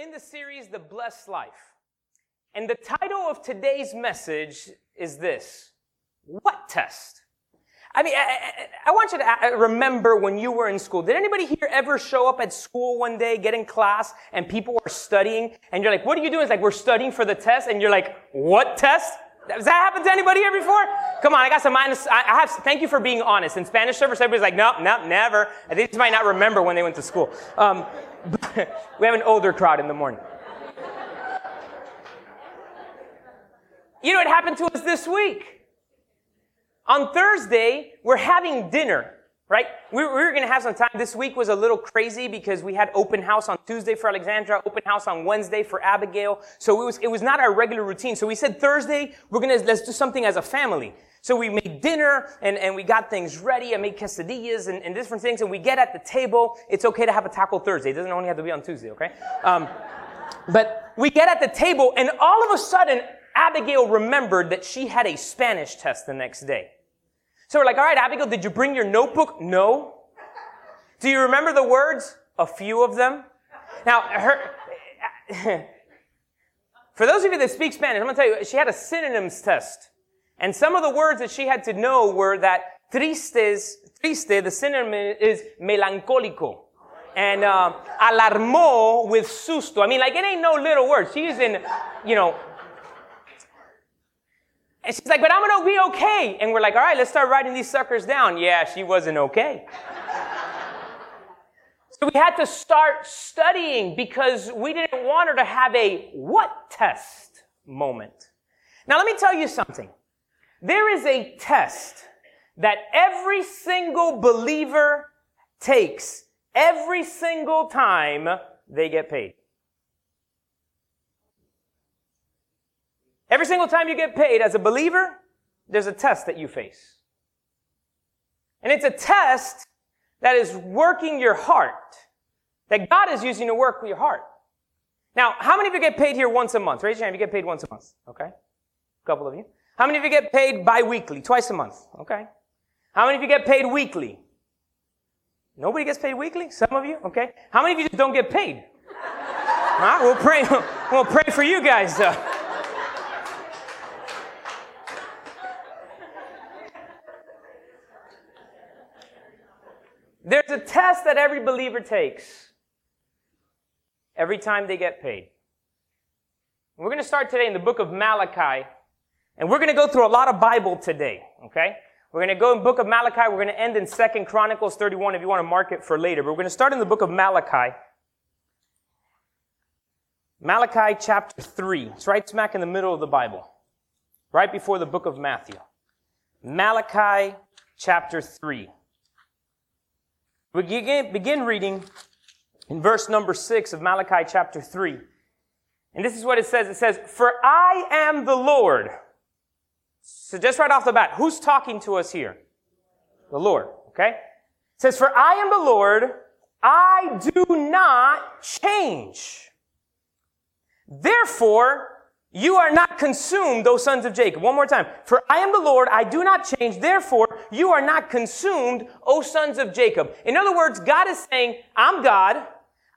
in the series, The Blessed Life. And the title of today's message is this What test? I mean, I, I, want you to uh, remember when you were in school. Did anybody here ever show up at school one day, get in class, and people are studying, and you're like, what are you doing? It's like, we're studying for the test, and you're like, what test? Does that happen to anybody here before? Come on, I got some minus. I have, thank you for being honest. In Spanish service, everybody's like, nope, nope, never. They just might not remember when they went to school. Um, we have an older crowd in the morning. You know what happened to us this week? On Thursday, we're having dinner, right? We, we were going to have some time. This week was a little crazy because we had open house on Tuesday for Alexandra, open house on Wednesday for Abigail. So it was, it was not our regular routine. So we said Thursday, we're going to, let's do something as a family. So we made dinner and, and we got things ready. I made quesadillas and, and different things. And we get at the table. It's okay to have a taco Thursday. It doesn't only have to be on Tuesday, okay? Um, but we get at the table and all of a sudden, Abigail remembered that she had a Spanish test the next day. So we're like, all right, Abigail, did you bring your notebook? No. Do you remember the words? A few of them. Now, her, for those of you that speak Spanish, I'm going to tell you, she had a synonyms test. And some of the words that she had to know were that tristes, triste, the synonym is melancólico. And uh, alarmó with susto. I mean, like, it ain't no little word. She's in, you know. And she's like, but I'm gonna be okay. And we're like, all right, let's start writing these suckers down. Yeah, she wasn't okay. so we had to start studying because we didn't want her to have a what test moment. Now, let me tell you something. There is a test that every single believer takes every single time they get paid. Every single time you get paid as a believer, there's a test that you face. And it's a test that is working your heart, that God is using to work with your heart. Now, how many of you get paid here once a month? Raise your hand if you get paid once a month. Okay? A couple of you. How many of you get paid bi-weekly, twice a month? Okay. How many of you get paid weekly? Nobody gets paid weekly? Some of you? Okay. How many of you just don't get paid? huh? We'll pray, we'll pray for you guys. Uh, There's a test that every believer takes every time they get paid. We're going to start today in the book of Malachi, and we're going to go through a lot of Bible today, okay? We're going to go in book of Malachi. We're going to end in Second Chronicles 31 if you want to mark it for later. But we're going to start in the book of Malachi. Malachi chapter 3. It's right smack in the middle of the Bible. Right before the book of Matthew. Malachi chapter 3. We begin, reading in verse number 6 of Malachi chapter 3. And this is what it says. It says, For I am the Lord so just right off the bat, who's talking to us here? The Lord, okay? It says, For I am the Lord, I do not change. Therefore, you are not consumed, O sons of Jacob. One more time. For I am the Lord, I do not change. Therefore, you are not consumed, O sons of Jacob. In other words, God is saying, I'm God.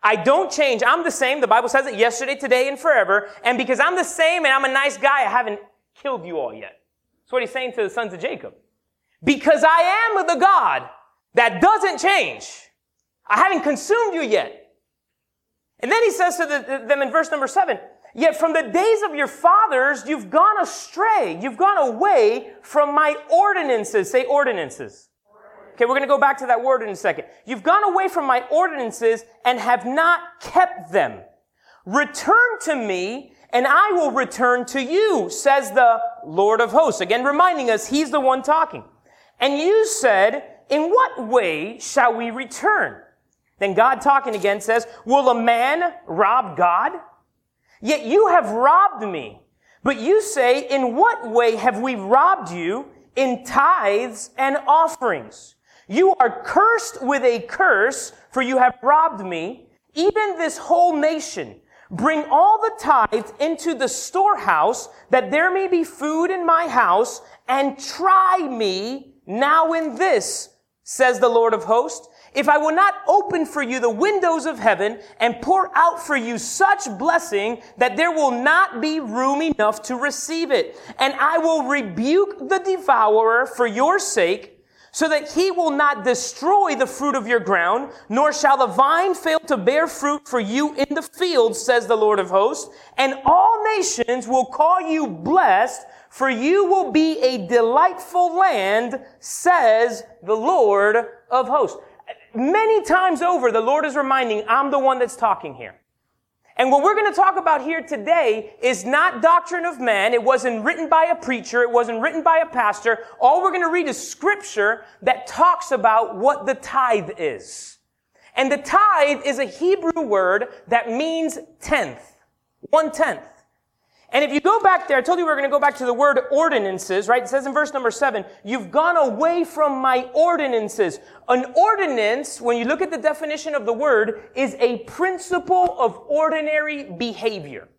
I don't change. I'm the same. The Bible says it yesterday, today, and forever. And because I'm the same and I'm a nice guy, I haven't killed you all yet. That's what he's saying to the sons of Jacob. Because I am the God that doesn't change. I haven't consumed you yet. And then he says to the, them in verse number seven, Yet from the days of your fathers, you've gone astray. You've gone away from my ordinances. Say ordinances. Okay, we're going to go back to that word in a second. You've gone away from my ordinances and have not kept them. Return to me and I will return to you, says the Lord of hosts. Again, reminding us he's the one talking. And you said, in what way shall we return? Then God talking again says, will a man rob God? Yet you have robbed me. But you say, in what way have we robbed you? In tithes and offerings. You are cursed with a curse, for you have robbed me, even this whole nation. Bring all the tithes into the storehouse that there may be food in my house and try me now in this, says the Lord of hosts, if I will not open for you the windows of heaven and pour out for you such blessing that there will not be room enough to receive it. And I will rebuke the devourer for your sake, so that he will not destroy the fruit of your ground, nor shall the vine fail to bear fruit for you in the field, says the Lord of hosts. And all nations will call you blessed, for you will be a delightful land, says the Lord of hosts. Many times over, the Lord is reminding, I'm the one that's talking here. And what we're going to talk about here today is not doctrine of man. It wasn't written by a preacher. It wasn't written by a pastor. All we're going to read is scripture that talks about what the tithe is. And the tithe is a Hebrew word that means tenth. One tenth. And if you go back there, I told you we are going to go back to the word ordinances, right? It says in verse number seven, you've gone away from my ordinances. An ordinance, when you look at the definition of the word, is a principle of ordinary behavior.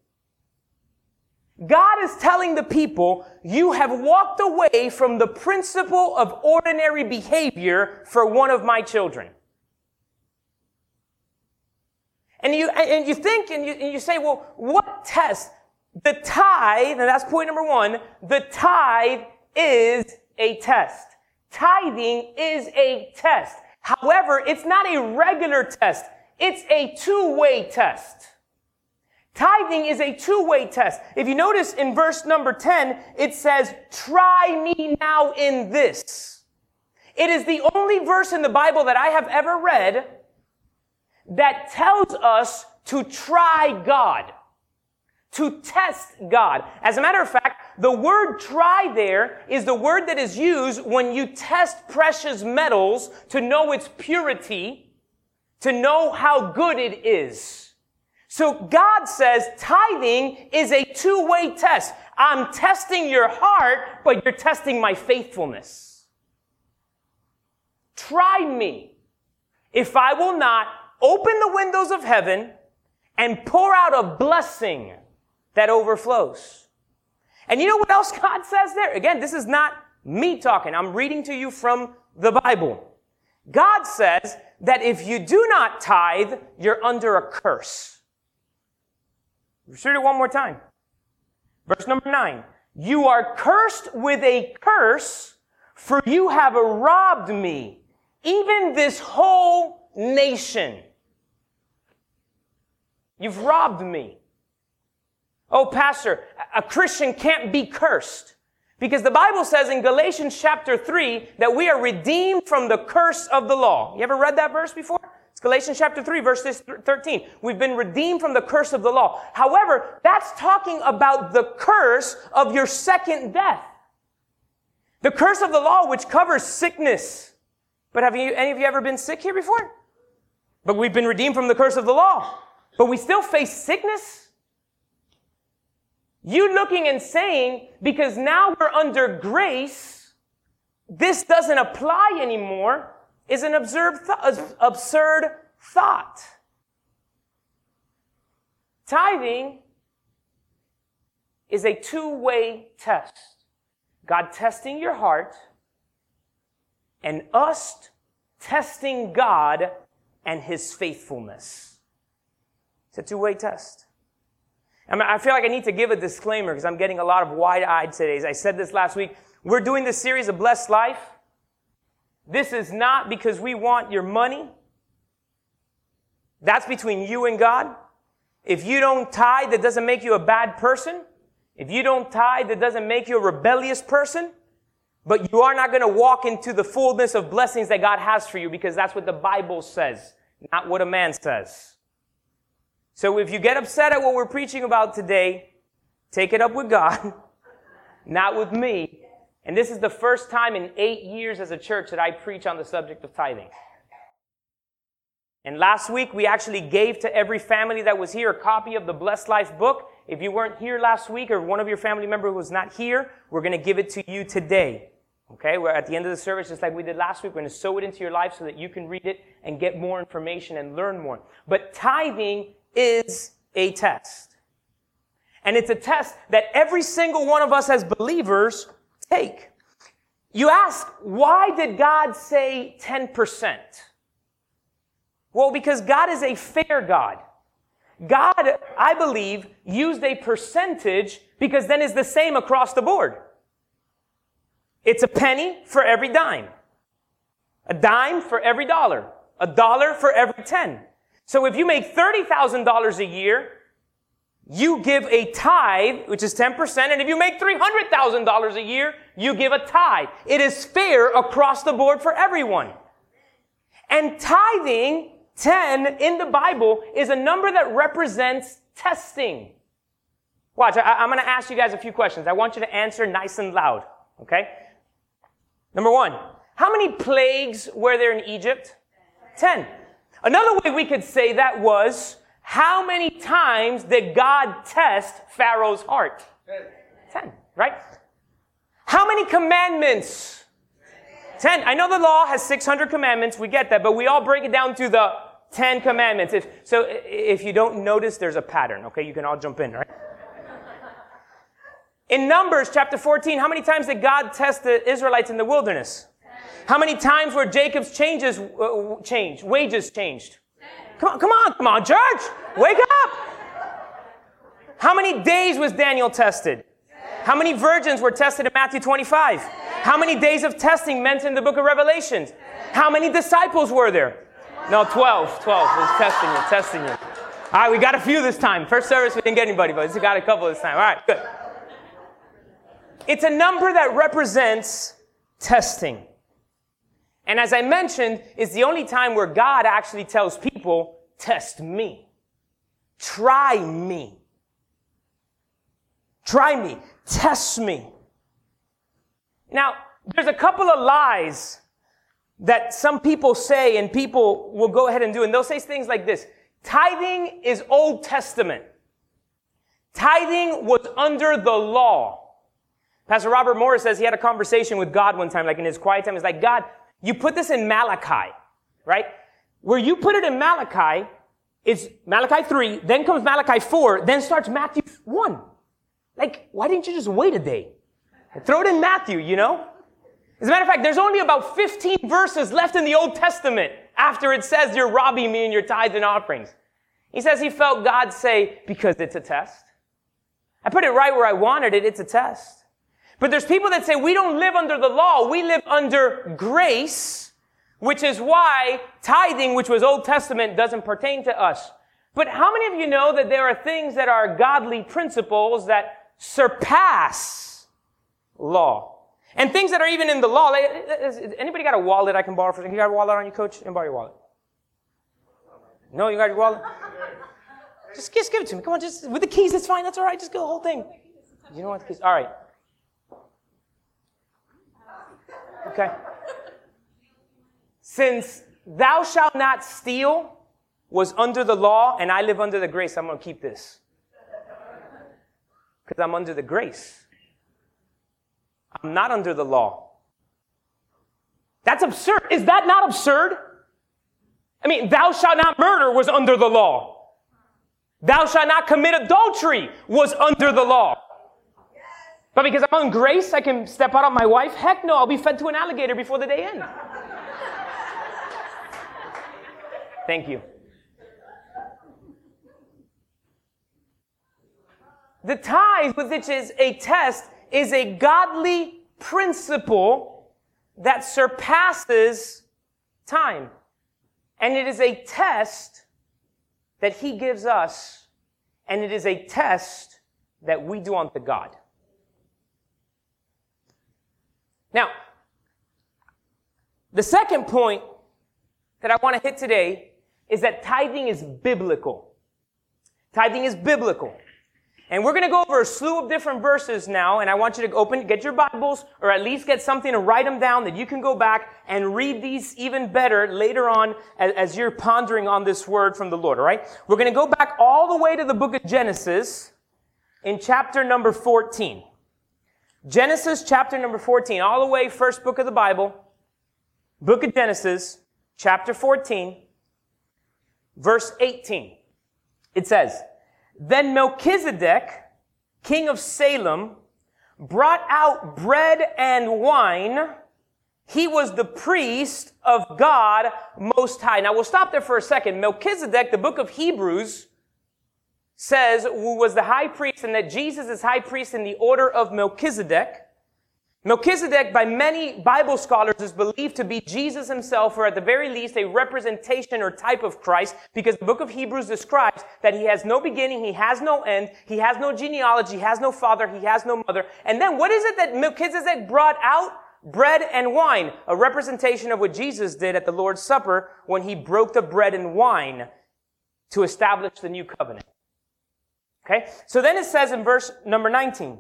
God is telling the people, you have walked away from the principle of ordinary behavior for one of my children. And you, and you think and you, and you say, well, what test? The tithe, and that's point number one, the tithe is a test. Tithing is a test. However, it's not a regular test. It's a two-way test. Tithing is a two-way test. If you notice in verse number 10, it says, try me now in this. It is the only verse in the Bible that I have ever read that tells us to try God to test God. As a matter of fact, the word try there is the word that is used when you test precious metals to know its purity, to know how good it is. So God says tithing is a two-way test. I'm testing your heart, but you're testing my faithfulness. Try me. If I will not open the windows of heaven and pour out a blessing that overflows. And you know what else God says there? Again, this is not me talking. I'm reading to you from the Bible. God says that if you do not tithe, you're under a curse. Read it one more time. Verse number nine. You are cursed with a curse, for you have robbed me, even this whole nation. You've robbed me. Oh, pastor, a Christian can't be cursed. Because the Bible says in Galatians chapter 3 that we are redeemed from the curse of the law. You ever read that verse before? It's Galatians chapter 3 verse 13. We've been redeemed from the curse of the law. However, that's talking about the curse of your second death. The curse of the law which covers sickness. But have you, any of you ever been sick here before? But we've been redeemed from the curse of the law. But we still face sickness. You looking and saying, because now we're under grace, this doesn't apply anymore, is an absurd, th- absurd thought. Tithing is a two-way test. God testing your heart and us testing God and his faithfulness. It's a two-way test. I, feel like I need to give a disclaimer because I'm getting a lot of wide-eyed today. As I said this last week. We're doing this series of Blessed Life. This is not because we want your money. That's between you and God. If you don't tithe, that doesn't make you a bad person. If you don't tithe, that doesn't make you a rebellious person. But you are not going to walk into the fullness of blessings that God has for you because that's what the Bible says, not what a man says. So if you get upset at what we're preaching about today, take it up with God, not with me. And this is the first time in eight years as a church that I preach on the subject of tithing. And last week, we actually gave to every family that was here a copy of the Blessed Life book. If you weren't here last week or one of your family members was not here, we're going to give it to you today. Okay, we're at the end of the service, just like we did last week, we're going to sow it into your life so that you can read it and get more information and learn more. But tithing is a test. And it's a test that every single one of us as believers take. You ask, why did God say 10%? Well, because God is a fair God. God, I believe, used a percentage because then it's the same across the board. It's a penny for every dime. A dime for every dollar. A dollar for every ten. So if you make $30,000 a year, you give a tithe, which is 10%, and if you make $300,000 a year, you give a tithe. It is fair across the board for everyone. And tithing, 10 in the Bible, is a number that represents testing. Watch, I, am to ask you guys a few questions. I want you to answer nice and loud, okay? Number one, how many plagues were there in Egypt? Ten. Another way we could say that was, how many times did God test Pharaoh's heart? Ten, right? How many commandments? Ten. I know the law has 600 commandments, we get that, but we all break it down to the 10 commandments. If, so if you don't notice, there's a pattern, okay? You can all jump in, right? In Numbers chapter 14, how many times did God test the Israelites in the wilderness? How many times were Jacob's changes uh, changed, wages changed? Come on, come on, come on, church! Wake up! How many days was Daniel tested? How many virgins were tested in Matthew 25? How many days of testing mentioned in the book of Revelations? How many disciples were there? No, 12. 12. was testing you, testing you. All right, we got a few this time. First service, we didn't get anybody, but we got a couple this time. All right, good. It's a number that represents testing. And as I mentioned, it's the only time where God actually tells people, test me. Try me. Try me. Test me. Now, there's a couple of lies that some people say and people will go ahead and do. And they'll say things like this. Tithing is Old Testament. Tithing was under the law. Pastor Robert Morris says he had a conversation with God one time, like in his quiet time. He's like, God, you put this in Malachi, right? Where you put it in Malachi, it's Malachi 3, then comes Malachi 4, then starts Matthew 1. Like, why didn't you just wait a day? Throw it in Matthew, you know? As a matter of fact, there's only about 15 verses left in the Old Testament after it says you're robbing me in your tithes and offerings. He says he felt God say, because it's a test. I put it right where I wanted it, it's a test. But there's people that say we don't live under the law, we live under grace, which is why tithing, which was Old Testament, doesn't pertain to us. But how many of you know that there are things that are godly principles that surpass law? And things that are even in the law. Like, anybody got a wallet I can borrow for? You got a wallet on you, coach? Can borrow your wallet. No, you got your wallet? Just, just give it to me. Come on, just with the keys, it's fine. That's all right. Just go the whole thing. You don't want the keys. All right. Okay? Since thou shalt not steal was under the law and I live under the grace, I'm going to keep this. Because I'm under the grace. I'm not under the law. That's absurd. Is that not absurd? I mean, thou shalt not murder was under the law. Thou shalt not commit adultery was under the law. But because I'm on grace, I can step out on my wife? Heck no, I'll be fed to an alligator before the day ends. Thank you. The tithe, which is a test, is a godly principle that surpasses time. And it is a test that he gives us, and it is a test that we do unto God. Now, the second point that I want to hit today is that tithing is biblical. Tithing is biblical. And we're going to go over a slew of different verses now, and I want you to open, get your Bibles, or at least get something to write them down that you can go back and read these even better later on as, as you're pondering on this word from the Lord, alright? We're going to go back all the way to the book of Genesis in chapter number 14. Genesis chapter number 14, all the way first book of the Bible, book of Genesis, chapter 14, verse 18. It says, Then Melchizedek, king of Salem, brought out bread and wine. He was the priest of God Most High. Now we'll stop there for a second. Melchizedek, the book of Hebrews, says who was the high priest and that Jesus is high priest in the order of Melchizedek. Melchizedek, by many Bible scholars, is believed to be Jesus himself, or at the very least, a representation or type of Christ, because the book of Hebrews describes that he has no beginning, he has no end, he has no genealogy, he has no father, he has no mother. And then what is it that Melchizedek brought out? Bread and wine, a representation of what Jesus did at the Lord's Supper when he broke the bread and wine to establish the new covenant. Okay? So then it says in verse number 19,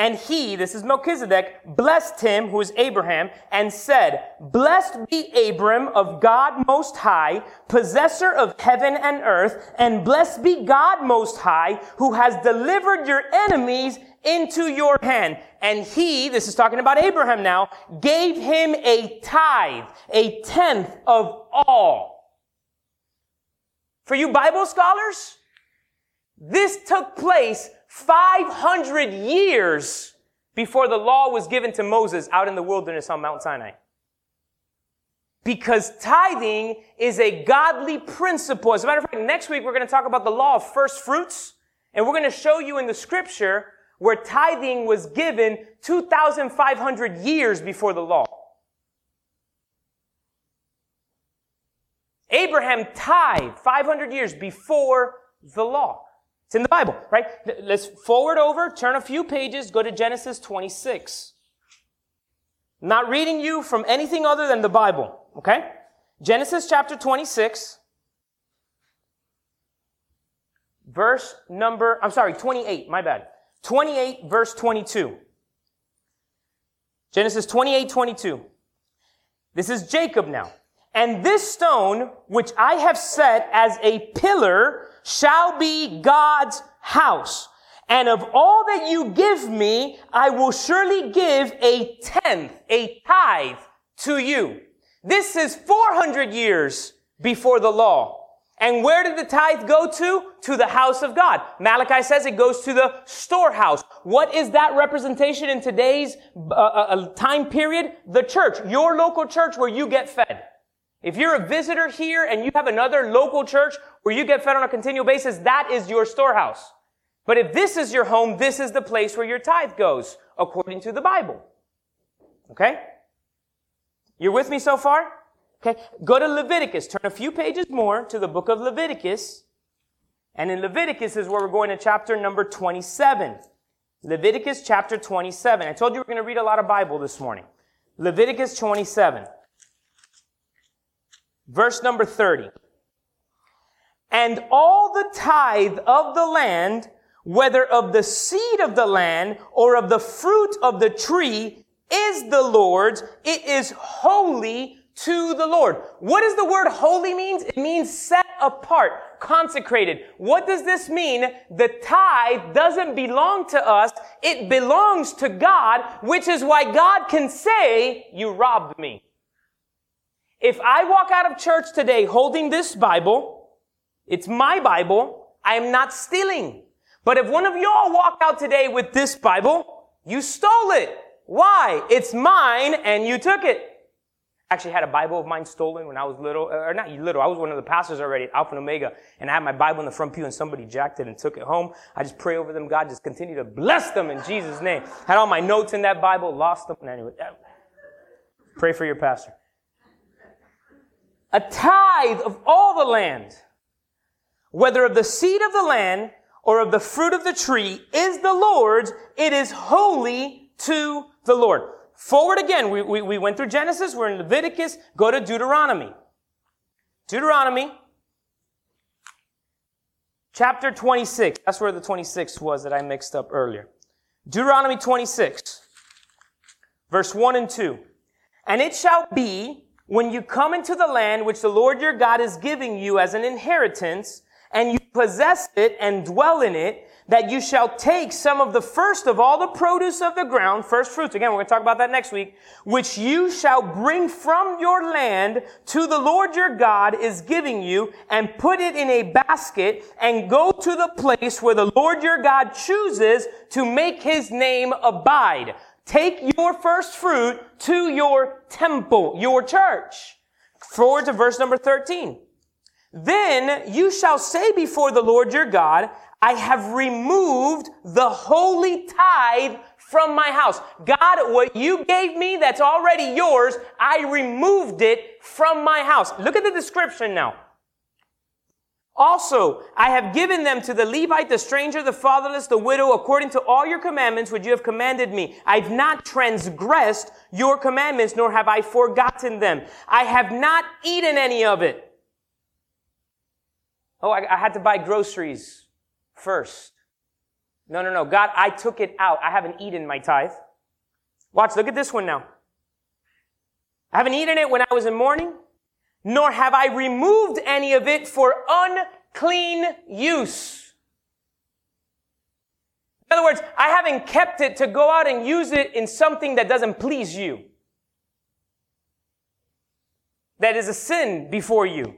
and he, this is Melchizedek, blessed him, who is Abraham, and said, Blessed be Abram of God Most High, possessor of heaven and earth, and blessed be God Most High, who has delivered your enemies into your hand. And he, this is talking about Abraham now, gave him a tithe, a tenth of all. For you Bible scholars, this took place 500 years before the law was given to Moses out in the wilderness on Mount Sinai. Because tithing is a godly principle. As a matter of fact, next week we're going to talk about the law of first fruits, and we're going to show you in the scripture where tithing was given 2,500 years before the law. Abraham tithed 500 years before the law. It's in the Bible, right? Let's forward over, turn a few pages, go to Genesis 26. I'm not reading you from anything other than the Bible, okay? Genesis chapter 26, verse number, I'm sorry, 28, my bad. 28, verse 22. Genesis 28, 22. This is Jacob now. And this stone, which I have set as a pillar, shall be God's house. And of all that you give me, I will surely give a tenth, a tithe to you. This is 400 years before the law. And where did the tithe go to? To the house of God. Malachi says it goes to the storehouse. What is that representation in today's uh, uh, time period? The church, your local church where you get fed. If you're a visitor here and you have another local church where you get fed on a continual basis, that is your storehouse. But if this is your home, this is the place where your tithe goes, according to the Bible. Okay? You're with me so far? Okay. Go to Leviticus. Turn a few pages more to the book of Leviticus. And in Leviticus is where we're going to chapter number 27. Leviticus chapter 27. I told you we're going to read a lot of Bible this morning. Leviticus 27. Verse number 30. And all the tithe of the land, whether of the seed of the land or of the fruit of the tree, is the Lord's. It is holy to the Lord. What does the word holy means? It means set apart, consecrated. What does this mean? The tithe doesn't belong to us. It belongs to God, which is why God can say, you robbed me. If I walk out of church today holding this Bible, it's my Bible, I am not stealing. But if one of y'all walk out today with this Bible, you stole it. Why? It's mine and you took it. Actually had a Bible of mine stolen when I was little, uh, or not little, I was one of the pastors already at Alpha and Omega, and I had my Bible in the front pew and somebody jacked it and took it home. I just pray over them, God, just continue to bless them in Jesus' name. Had all my notes in that Bible, lost them, anyway, uh, pray for your pastor a tithe of all the land, whether of the seed of the land or of the fruit of the tree, is the Lord's. It is holy to the Lord. Forward again, we, we, we went through Genesis, we're in Leviticus, go to Deuteronomy. Deuteronomy, chapter 26. That's where the 26 was that I mixed up earlier. Deuteronomy 26, verse 1 and 2. And it shall be when you come into the land which the Lord your God is giving you as an inheritance, and you possess it and dwell in it, that you shall take some of the first of all the produce of the ground, first fruits, again, we're going to talk about that next week, which you shall bring from your land to the Lord your God is giving you, and put it in a basket, and go to the place where the Lord your God chooses to make his name abide. Take your first fruit to your temple, your church. Forward to verse number 13. Then you shall say before the Lord your God, I have removed the holy tithe from my house. God, what you gave me that's already yours, I removed it from my house. Look at the description now. Also, I have given them to the Levite, the stranger, the fatherless, the widow, according to all your commandments which you have commanded me. I've not transgressed your commandments, nor have I forgotten them. I have not eaten any of it. Oh, I, I had to buy groceries first. No, no, no. God, I took it out. I haven't eaten my tithe. Watch, look at this one now. I haven't eaten it when I was in mourning nor have I removed any of it for unclean use. In other words, I haven't kept it to go out and use it in something that doesn't please you. That is a sin before you.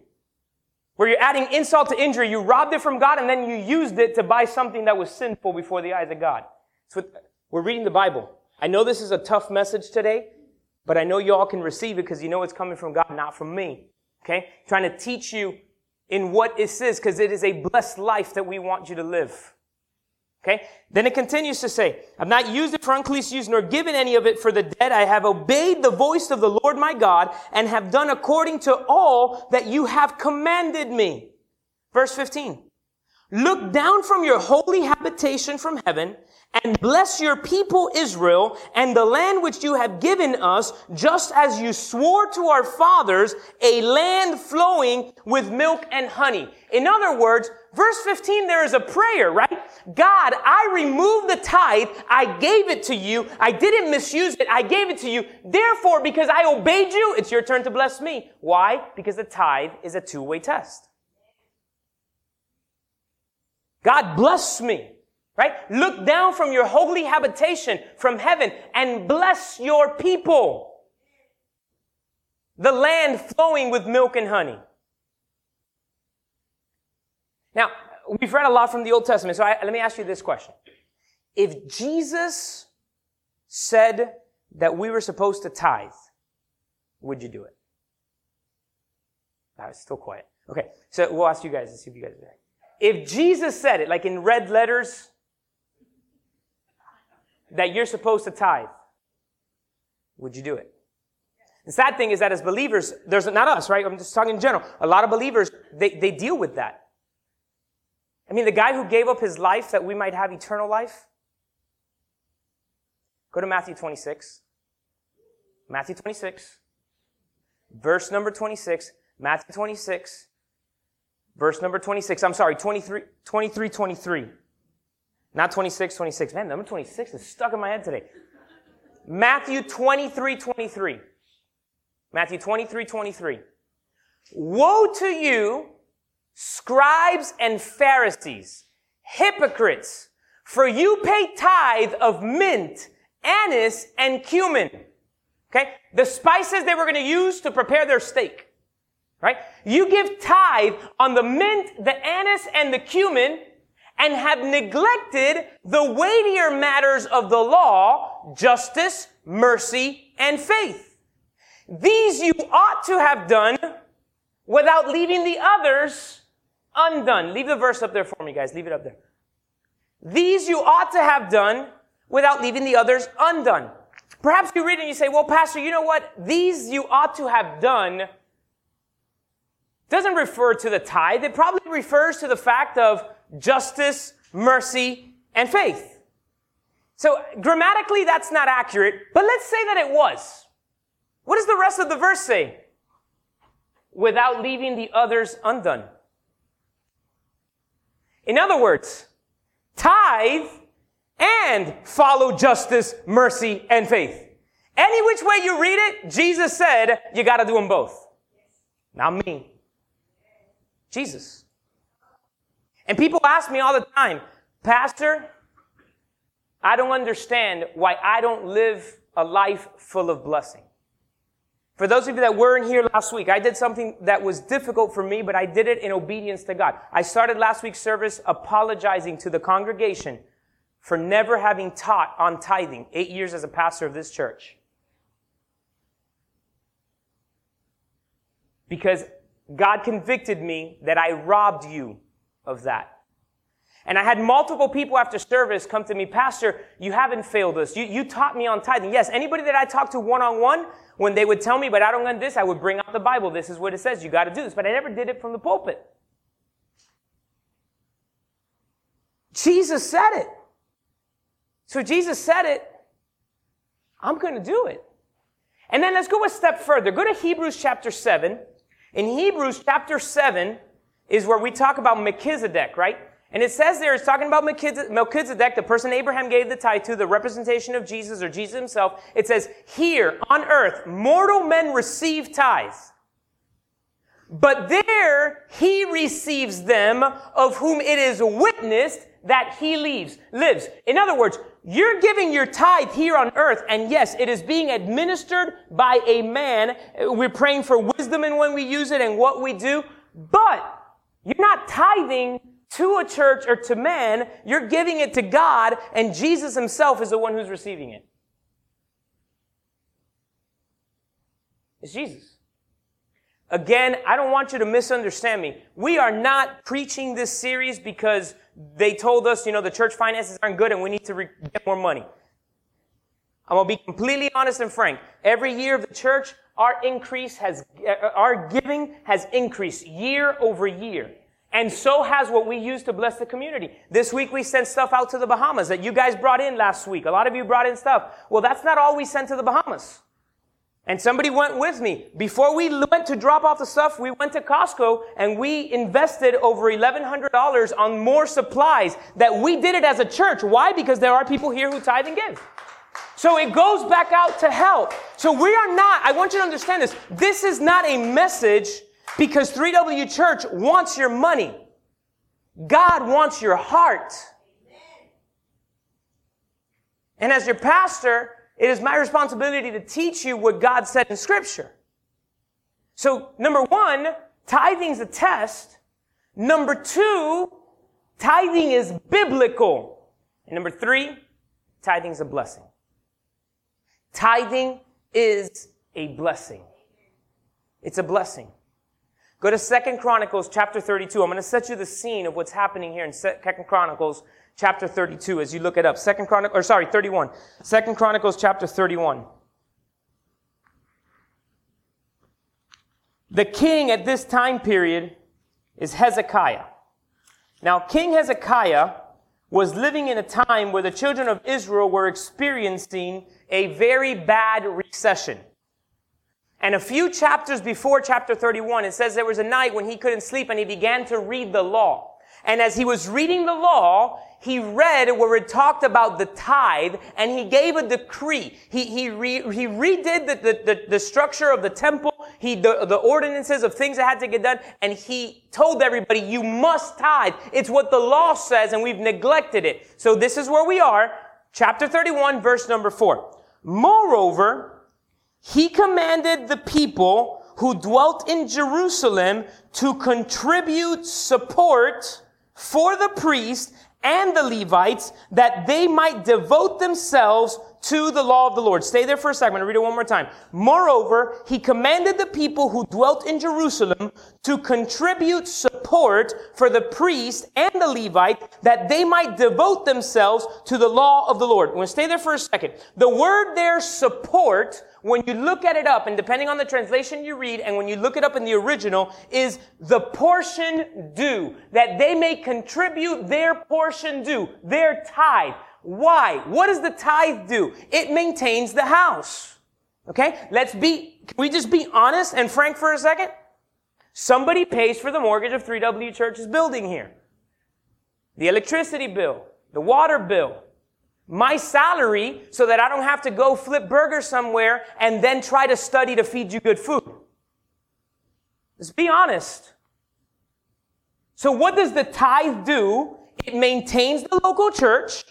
Where you're adding insult to injury, you robbed it from God and then you used it to buy something that was sinful before the eyes of God. So we're reading the Bible. I know this is a tough message today, but I know you all can receive it because you know it's coming from God, not from me. Okay? Trying to teach you in what this is because it is a blessed life that we want you to live. Okay? Then it continues to say, I've not used it for unclean use, nor given any of it for the dead. I have obeyed the voice of the Lord my God and have done according to all that you have commanded me. Verse 15. Look down from your holy habitation from heaven and bless your people Israel and the land which you have given us, just as you swore to our fathers, a land flowing with milk and honey. In other words, verse 15, there is a prayer, right? God, I removed the tithe. I gave it to you. I didn't misuse it. I gave it to you. Therefore, because I obeyed you, it's your turn to bless me. Why? Because the tithe is a two-way test. God bless me. Right? Look down from your holy habitation from heaven and bless your people. The land flowing with milk and honey. Now, we've read a lot from the Old Testament, so I, let me ask you this question. If Jesus said that we were supposed to tithe, would you do it? I was still quiet. Okay, so we'll ask you guys to see if you guys are there. If Jesus said it, like in red letters, that you're supposed to tithe, would you do it? The sad thing is that as believers, there's not us, right? I'm just talking in general. A lot of believers, they, they deal with that. I mean, the guy who gave up his life that we might have eternal life. Go to Matthew 26. Matthew 26. Verse number 26. Matthew 26. Verse number 26. I'm sorry, 23, 23, 23. Not 26, 26. Man, number 26 is stuck in my head today. Matthew 23, 23. Matthew 23, 23. Woe to you, scribes and Pharisees, hypocrites, for you pay tithe of mint, anise, and cumin. Okay? The spices they were going to use to prepare their steak. Right? You give tithe on the mint, the anise, and the cumin, and have neglected the weightier matters of the law, justice, mercy, and faith. These you ought to have done without leaving the others undone. Leave the verse up there for me, guys. Leave it up there. These you ought to have done without leaving the others undone. Perhaps you read and you say, well, Pastor, you know what? These you ought to have done doesn't refer to the tithe. It probably refers to the fact of justice, mercy, and faith. So grammatically, that's not accurate, but let's say that it was. What does the rest of the verse say? Without leaving the others undone. In other words, tithe and follow justice, mercy, and faith. Any which way you read it, Jesus said you gotta do them both. Not me. Jesus. And people ask me all the time, Pastor, I don't understand why I don't live a life full of blessing. For those of you that weren't here last week, I did something that was difficult for me, but I did it in obedience to God. I started last week's service apologizing to the congregation for never having taught on tithing eight years as a pastor of this church. Because God convicted me that I robbed you of that. And I had multiple people after service come to me, Pastor, you haven't failed us. You, you taught me on tithing. Yes, anybody that I talked to one on one, when they would tell me, but I don't want this, I would bring out the Bible. This is what it says. You got to do this. But I never did it from the pulpit. Jesus said it. So Jesus said it. I'm going to do it. And then let's go a step further. Go to Hebrews chapter 7. In Hebrews chapter 7 is where we talk about Melchizedek, right? And it says there, it's talking about Melchizedek, the person Abraham gave the tithe to, the representation of Jesus or Jesus himself. It says, here on earth, mortal men receive tithes. But there he receives them of whom it is witnessed that he leaves, lives. In other words, you're giving your tithe here on earth, and yes, it is being administered by a man. We're praying for wisdom in when we use it and what we do, but you're not tithing to a church or to man, you're giving it to God, and Jesus himself is the one who's receiving it. It's Jesus. Again, I don't want you to misunderstand me. We are not preaching this series because they told us, you know, the church finances aren't good and we need to re- get more money. I'm going to be completely honest and frank. Every year of the church, our increase has, uh, our giving has increased year over year. And so has what we use to bless the community. This week we sent stuff out to the Bahamas that you guys brought in last week. A lot of you brought in stuff. Well, that's not all we sent to the Bahamas. And somebody went with me. Before we went to drop off the stuff, we went to Costco and we invested over $1,100 on more supplies that we did it as a church. Why? Because there are people here who tithe and give. So it goes back out to help. So we are not, I want you to understand this. This is not a message because 3W Church wants your money. God wants your heart. And as your pastor, it is my responsibility to teach you what God said in scripture. So number one, tithing is a test. Number two, tithing is biblical. And number three, tithing is a blessing. Tithing is a blessing. It's a blessing. Go to Second Chronicles chapter 32. I'm going to set you the scene of what's happening here in Second Chronicles chapter 32 as you look it up. Second Chronicles, or sorry, 31. Second Chronicles chapter 31. The king at this time period is Hezekiah. Now, King Hezekiah was living in a time where the children of Israel were experiencing a very bad recession. And a few chapters before chapter 31, it says there was a night when he couldn't sleep and he began to read the law. And as he was reading the law, he read where it talked about the tithe and he gave a decree. He, he, re, he redid the, the, the, the, structure of the temple, he, the, the ordinances of things that had to get done, and he told everybody, you must tithe. It's what the law says and we've neglected it. So this is where we are. Chapter 31, verse number 4. Moreover, he commanded the people who dwelt in Jerusalem to contribute support for the priest and the Levites that they might devote themselves to the law of the Lord. Stay there for a second. I'm going to read it one more time. Moreover, he commanded the people who dwelt in Jerusalem to contribute support for the priest and the Levite that they might devote themselves to the law of the Lord. I'm going to stay there for a second. The word there, support, when you look at it up, and depending on the translation you read, and when you look it up in the original, is the portion due. That they may contribute their portion due, their tithe. Why? What does the tithe do? It maintains the house. Okay? Let's be, can we just be honest and frank for a second? Somebody pays for the mortgage of 3W Church's building here. The electricity bill, the water bill, my salary so that I don't have to go flip burgers somewhere and then try to study to feed you good food. Let's be honest. So what does the tithe do? It maintains the local church.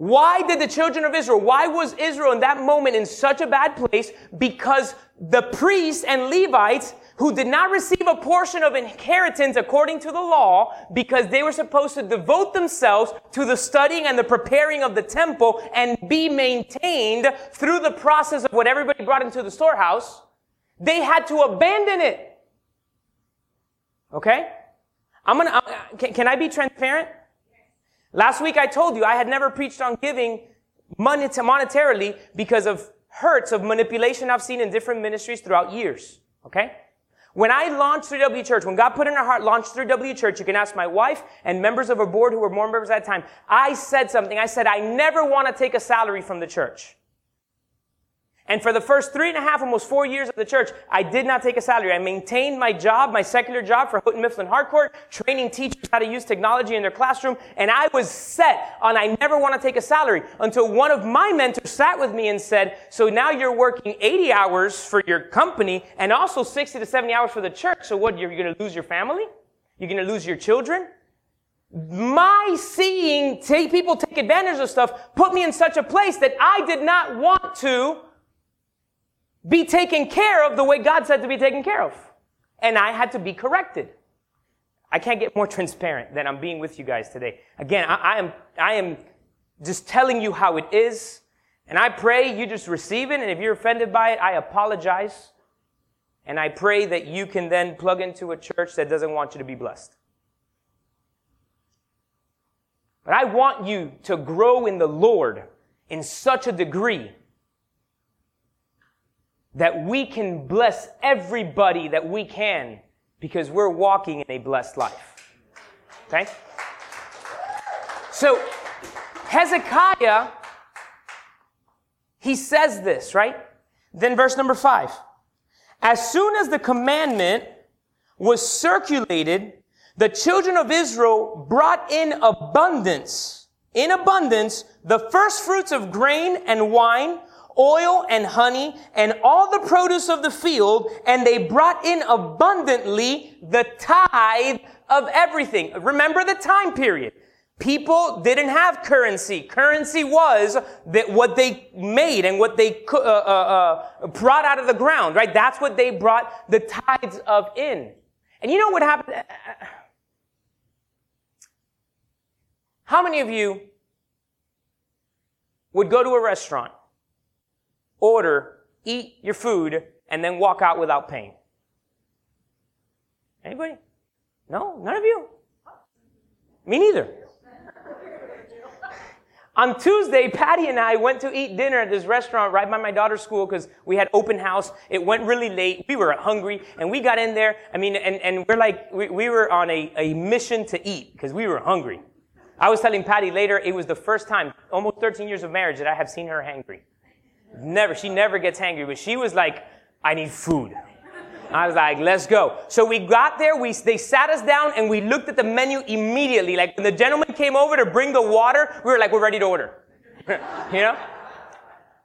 Why did the children of Israel, why was Israel in that moment in such a bad place? Because the priests and Levites who did not receive a portion of inheritance according to the law because they were supposed to devote themselves to the studying and the preparing of the temple and be maintained through the process of what everybody brought into the storehouse, they had to abandon it. Okay? I'm gonna, can, can I be transparent? Last week I told you I had never preached on giving money monetarily because of hurts of manipulation I've seen in different ministries throughout years. Okay? When I launched 3W Church, when God put in our heart, launched 3W Church, you can ask my wife and members of our board who were more members at that time. I said something. I said, I never want to take a salary from the church. And for the first three and a half, almost four years of the church, I did not take a salary. I maintained my job, my secular job for Houghton Mifflin Harcourt, training teachers how to use technology in their classroom. And I was set on I never want to take a salary until one of my mentors sat with me and said, so now you're working 80 hours for your company and also 60 to 70 hours for the church. So what, you're going to lose your family? You're going to lose your children? my seeing take, people take advantage of stuff put me in such a place that I did not want to be taken care of the way God said to be taken care of. And I had to be corrected. I can't get more transparent than I'm being with you guys today. Again, I, I, am, I am just telling you how it is. And I pray you just receive it. And if you're offended by it, I apologize. And I pray that you can then plug into a church that doesn't want you to be blessed. But I want you to grow in the Lord in such a degree that we can bless everybody that we can because we're walking in a blessed life. Okay? So, Hezekiah, he says this, right? Then verse number five. As soon as the commandment was circulated, the children of Israel brought in abundance, in abundance, the first fruits of grain and wine, oil and honey and all the produce of the field, and they brought in abundantly the tithe of everything. Remember the time period. People didn't have currency. Currency was that what they made and what they uh, uh, uh, brought out of the ground, right? That's what they brought the tithes of in. And you know what happened? How many of you would go to a restaurant order, eat your food, and then walk out without paying? Anybody? No? None of you? Me neither. On Tuesday, Patty and I went to eat dinner at this restaurant right by my daughter's school because we had open house. It went really late. We were hungry and we got in there. I mean, and, and we're like, we, we were on a, a mission to eat because we were hungry. I was telling Patty later, it was the first time, almost 13 years of marriage, that I have seen her hangry. Never. She never gets hangry, but she was like, I need food. I was like, let's go. So we got there, we, they sat us down and we looked at the menu immediately. Like when the gentleman came over to bring the water, we were like, we're ready to order. you know?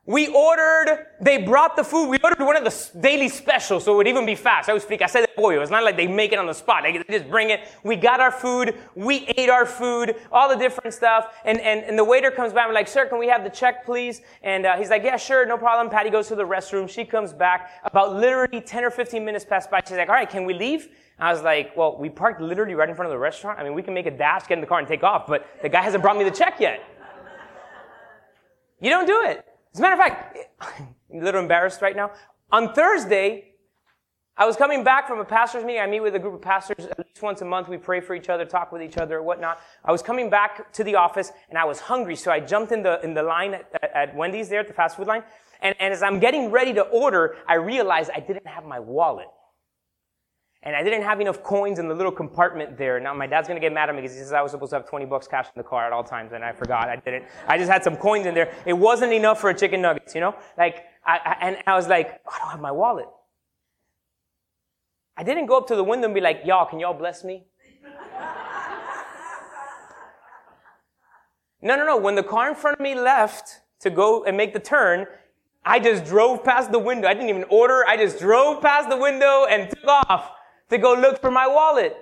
We ordered, they brought the food. We ordered one of the daily specials, so it would even be fast. I was speak. I said pollo. It's not like they make it on the spot. They just bring it. We got our food. We ate our food, all the different stuff. And, and, and the waiter comes back. We're like, sir, can we have the check, please? And uh, he's like, yeah, sure, no problem. Patty goes to the restroom. She comes back. About literally 10 or 15 minutes pass by. She's like, all right, can we leave? I was like, well, we parked literally right in front of the restaurant. I mean, we can make a dash, get in the car, and take off, but the guy hasn't brought me the check yet. You don't do it. As a matter of fact, I'm a little embarrassed right now. On Thursday, I was coming back from a pastor's meeting. I meet with a group of pastors at least once a month. We pray for each other, talk with each other, whatnot. I was coming back to the office and I was hungry, so I jumped in the in the line at, at Wendy's there at the fast food line. And, and as I'm getting ready to order, I realized I didn't have my wallet. And I didn't have enough coins in the little compartment there. Now my dad's gonna get mad at me because he says I was supposed to have 20 bucks cash in the car at all times, and I forgot. I didn't. I just had some coins in there. It wasn't enough for a chicken nuggets, you know? Like, I, I, and I was like, I don't have my wallet. I didn't go up to the window and be like, y'all, can y'all bless me? no, no, no. When the car in front of me left to go and make the turn, I just drove past the window. I didn't even order. I just drove past the window and took off to go look for my wallet.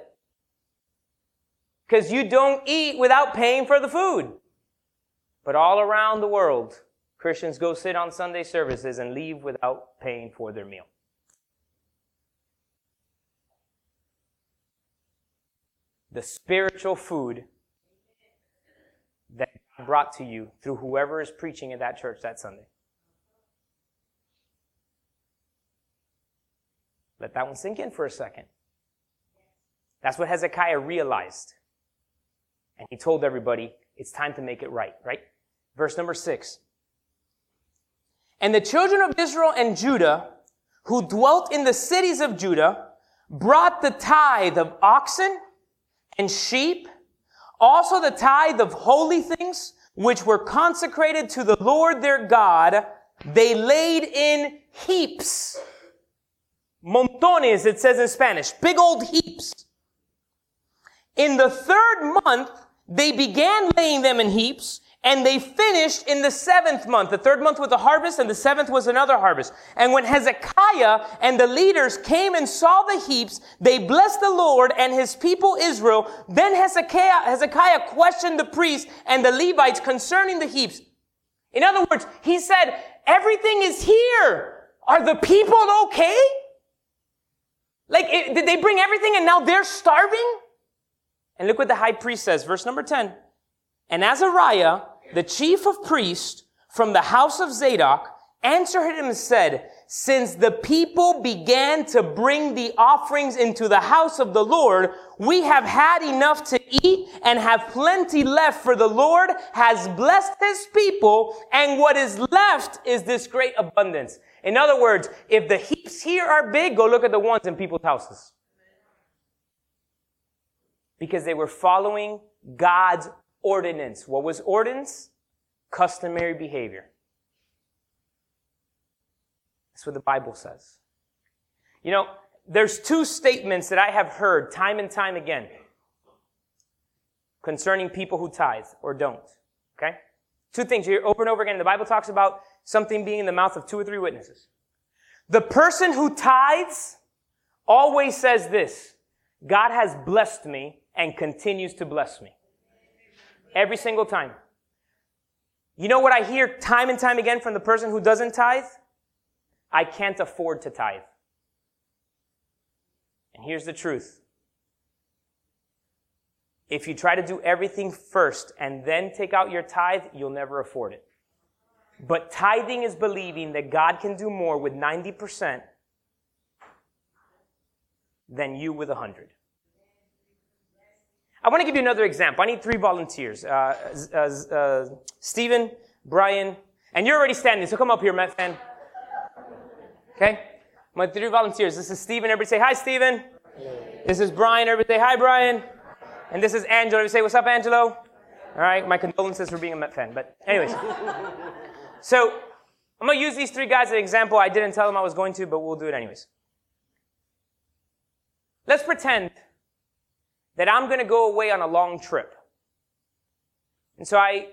Because you don't eat without paying for the food. But all around the world, Christians go sit on Sunday services and leave without paying for their meal. The spiritual food that brought to you through whoever is preaching at that church that Sunday. Let that one sink in for a second. That's what Hezekiah realized. And he told everybody, it's time to make it right, right? Verse number six. And the children of Israel and Judah, who dwelt in the cities of Judah, brought the tithe of oxen and sheep, also the tithe of holy things, which were consecrated to the Lord their God, they laid in heaps. Montones, it says in Spanish. Big old heaps. In the third month, they began laying them in heaps, and they finished in the seventh month. The third month was a harvest, and the seventh was another harvest. And when Hezekiah and the leaders came and saw the heaps, they blessed the Lord and his people Israel. Then Hezekiah, Hezekiah questioned the priests and the Levites concerning the heaps. In other words, he said, everything is here. Are the people okay? Like, it, did they bring everything and now they're starving? And look what the high priest says, verse number 10. And Azariah, the chief of priests from the house of Zadok, answered him and said, since the people began to bring the offerings into the house of the Lord, we have had enough to eat and have plenty left for the Lord has blessed his people and what is left is this great abundance. In other words, if the heaps here are big, go look at the ones in people's houses. Because they were following God's ordinance. What was ordinance? Customary behavior. That's what the Bible says. You know, there's two statements that I have heard time and time again concerning people who tithe or don't. Two things here over and over again. The Bible talks about something being in the mouth of two or three witnesses. The person who tithes always says this God has blessed me and continues to bless me. Every single time. You know what I hear time and time again from the person who doesn't tithe? I can't afford to tithe. And here's the truth. If you try to do everything first and then take out your tithe, you'll never afford it. But tithing is believing that God can do more with 90% than you with 100. I want to give you another example. I need three volunteers. Uh, uh, uh, Stephen, Brian, and you're already standing, so come up here, Met fan. Okay? My three volunteers. This is Stephen. Everybody say hi, Stephen. This is Brian. Everybody say hi, Brian. And this is Angelo. Everybody say what's up, Angelo. All right. My condolences for being a Met fan. But anyways. so I'm to use these three guys as an example. I didn't tell them I was going to, but we'll do it anyways. Let's pretend that I'm to go away on a long trip. And so I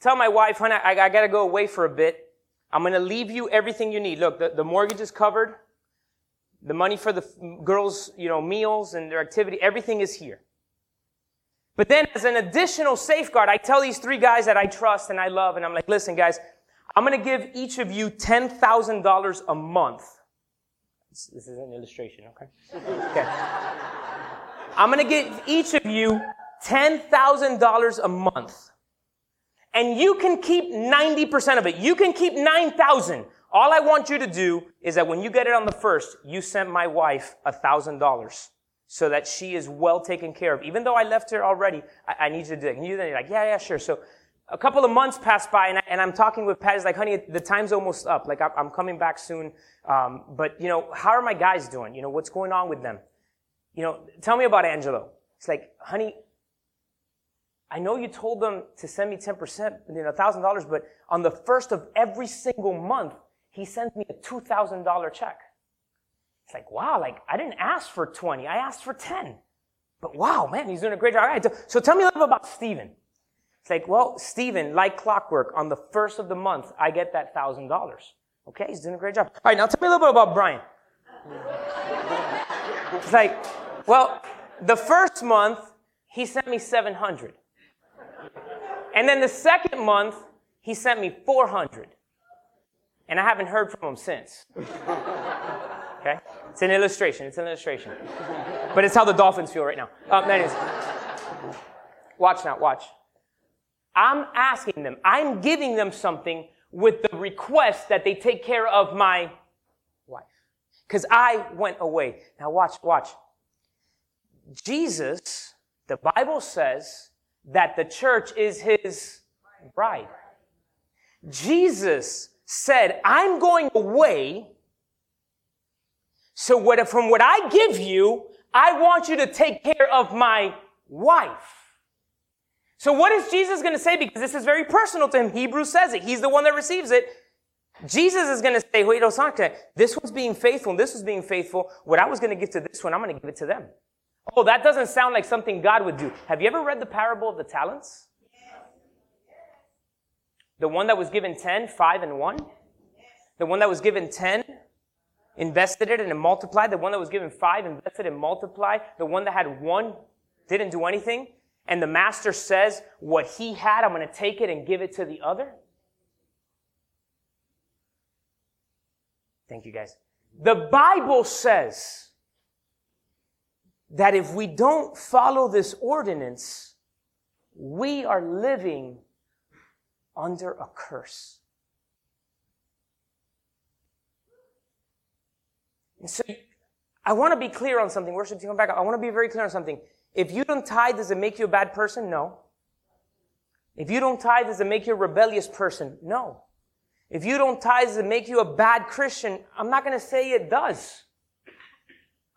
tell my wife, honey, I, I got to go away for a bit. I'm to leave you everything you need. Look, the, the mortgage is covered. The money for the girls, you know, meals and their activity, everything is here. But then as an additional safeguard, I tell these three guys that I trust and I love, and I'm like, listen, guys, I'm going to give each of you $10,000 a month. This, is an illustration, okay? Okay. I'm going to give each of you $10,000 a month and you can keep 90% of it. You can keep 9,000. All I want you to do is that when you get it on the first, you send my wife $1,000 so that she is well taken care of. Even though I left her already, I, I need you to do that. And you then like, yeah, yeah, sure. So a couple of months pass by and, I, am talking with Pat. He's like, honey, the time's almost up. Like, I'm coming back soon. Um, but, you know, how are my guys doing? You know, what's going on with them? You know, tell me about Angelo. It's like, honey, I know you told them to send me 10%, you know, $1,000, but on the first of every single month, he sends me a $2,000 check. It's like, wow, like, I didn't ask for 20, I asked for 10. But wow, man, he's doing a great job. All right, so tell me a little bit about Stephen. It's like, well, Stephen, like clockwork, on the first of the month, I get that $1,000. Okay, he's doing a great job. All right, now tell me a little bit about Brian. it's like, well, the first month, he sent me 700. And then the second month, He sent me 400. And I haven't heard from him since. Okay? It's an illustration. It's an illustration. But it's how the Dolphins feel right now. Um, anyways. Watch now, watch. I'm asking them, I'm giving them something with the request that they take care of my wife. Because I went away. Now watch, watch. Jesus, the Bible says that the church is his bride. Jesus said, I'm going away. So what, from what I give you, I want you to take care of my wife. So what is Jesus going to say? Because this is very personal to him. Hebrews says it. He's the one that receives it. Jesus is going to say, wait, this one's being faithful and this was being faithful. What I was going to give to this one, I'm going to give it to them. Oh, that doesn't sound like something God would do. Have you ever read the parable of the talents? The one that was given 10, 5, and 1? The one that was given 10, invested it and it multiplied. The one that was given 5, invested and multiplied. The one that had 1 didn't do anything. And the master says, what he had, I'm going to take it and give it to the other. Thank you guys. The Bible says that if we don't follow this ordinance, we are living under a curse. And so I want to be clear on something. Worship team, come back. I want to be very clear on something. If you don't tithe, does it make you a bad person? No. If you don't tithe, does it make you a rebellious person? No. If you don't tithe, does it make you a bad Christian? I'm not going to say it does.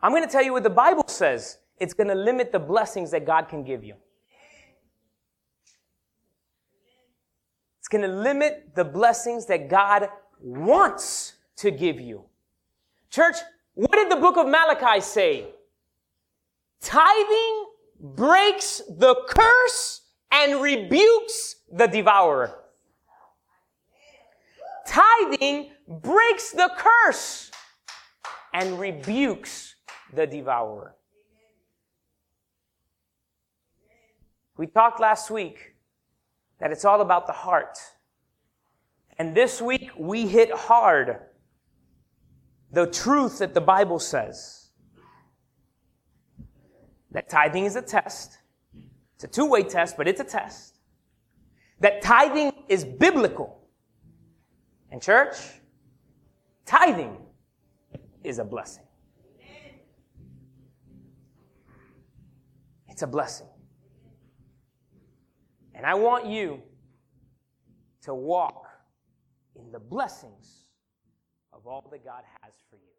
I'm going to tell you what the Bible says. It's going to limit the blessings that God can give you. It's going to limit the blessings that God wants to give you. Church, what did the book of Malachi say? Tithing breaks the curse and rebukes the devourer. Tithing breaks the curse and rebukes the devourer. We talked last week that it's all about the heart. And this week we hit hard the truth that the Bible says that tithing is a test. It's a two way test, but it's a test. That tithing is biblical. And church, tithing is a blessing. It's a blessing. And I want you to walk in the blessings of all that God has for you.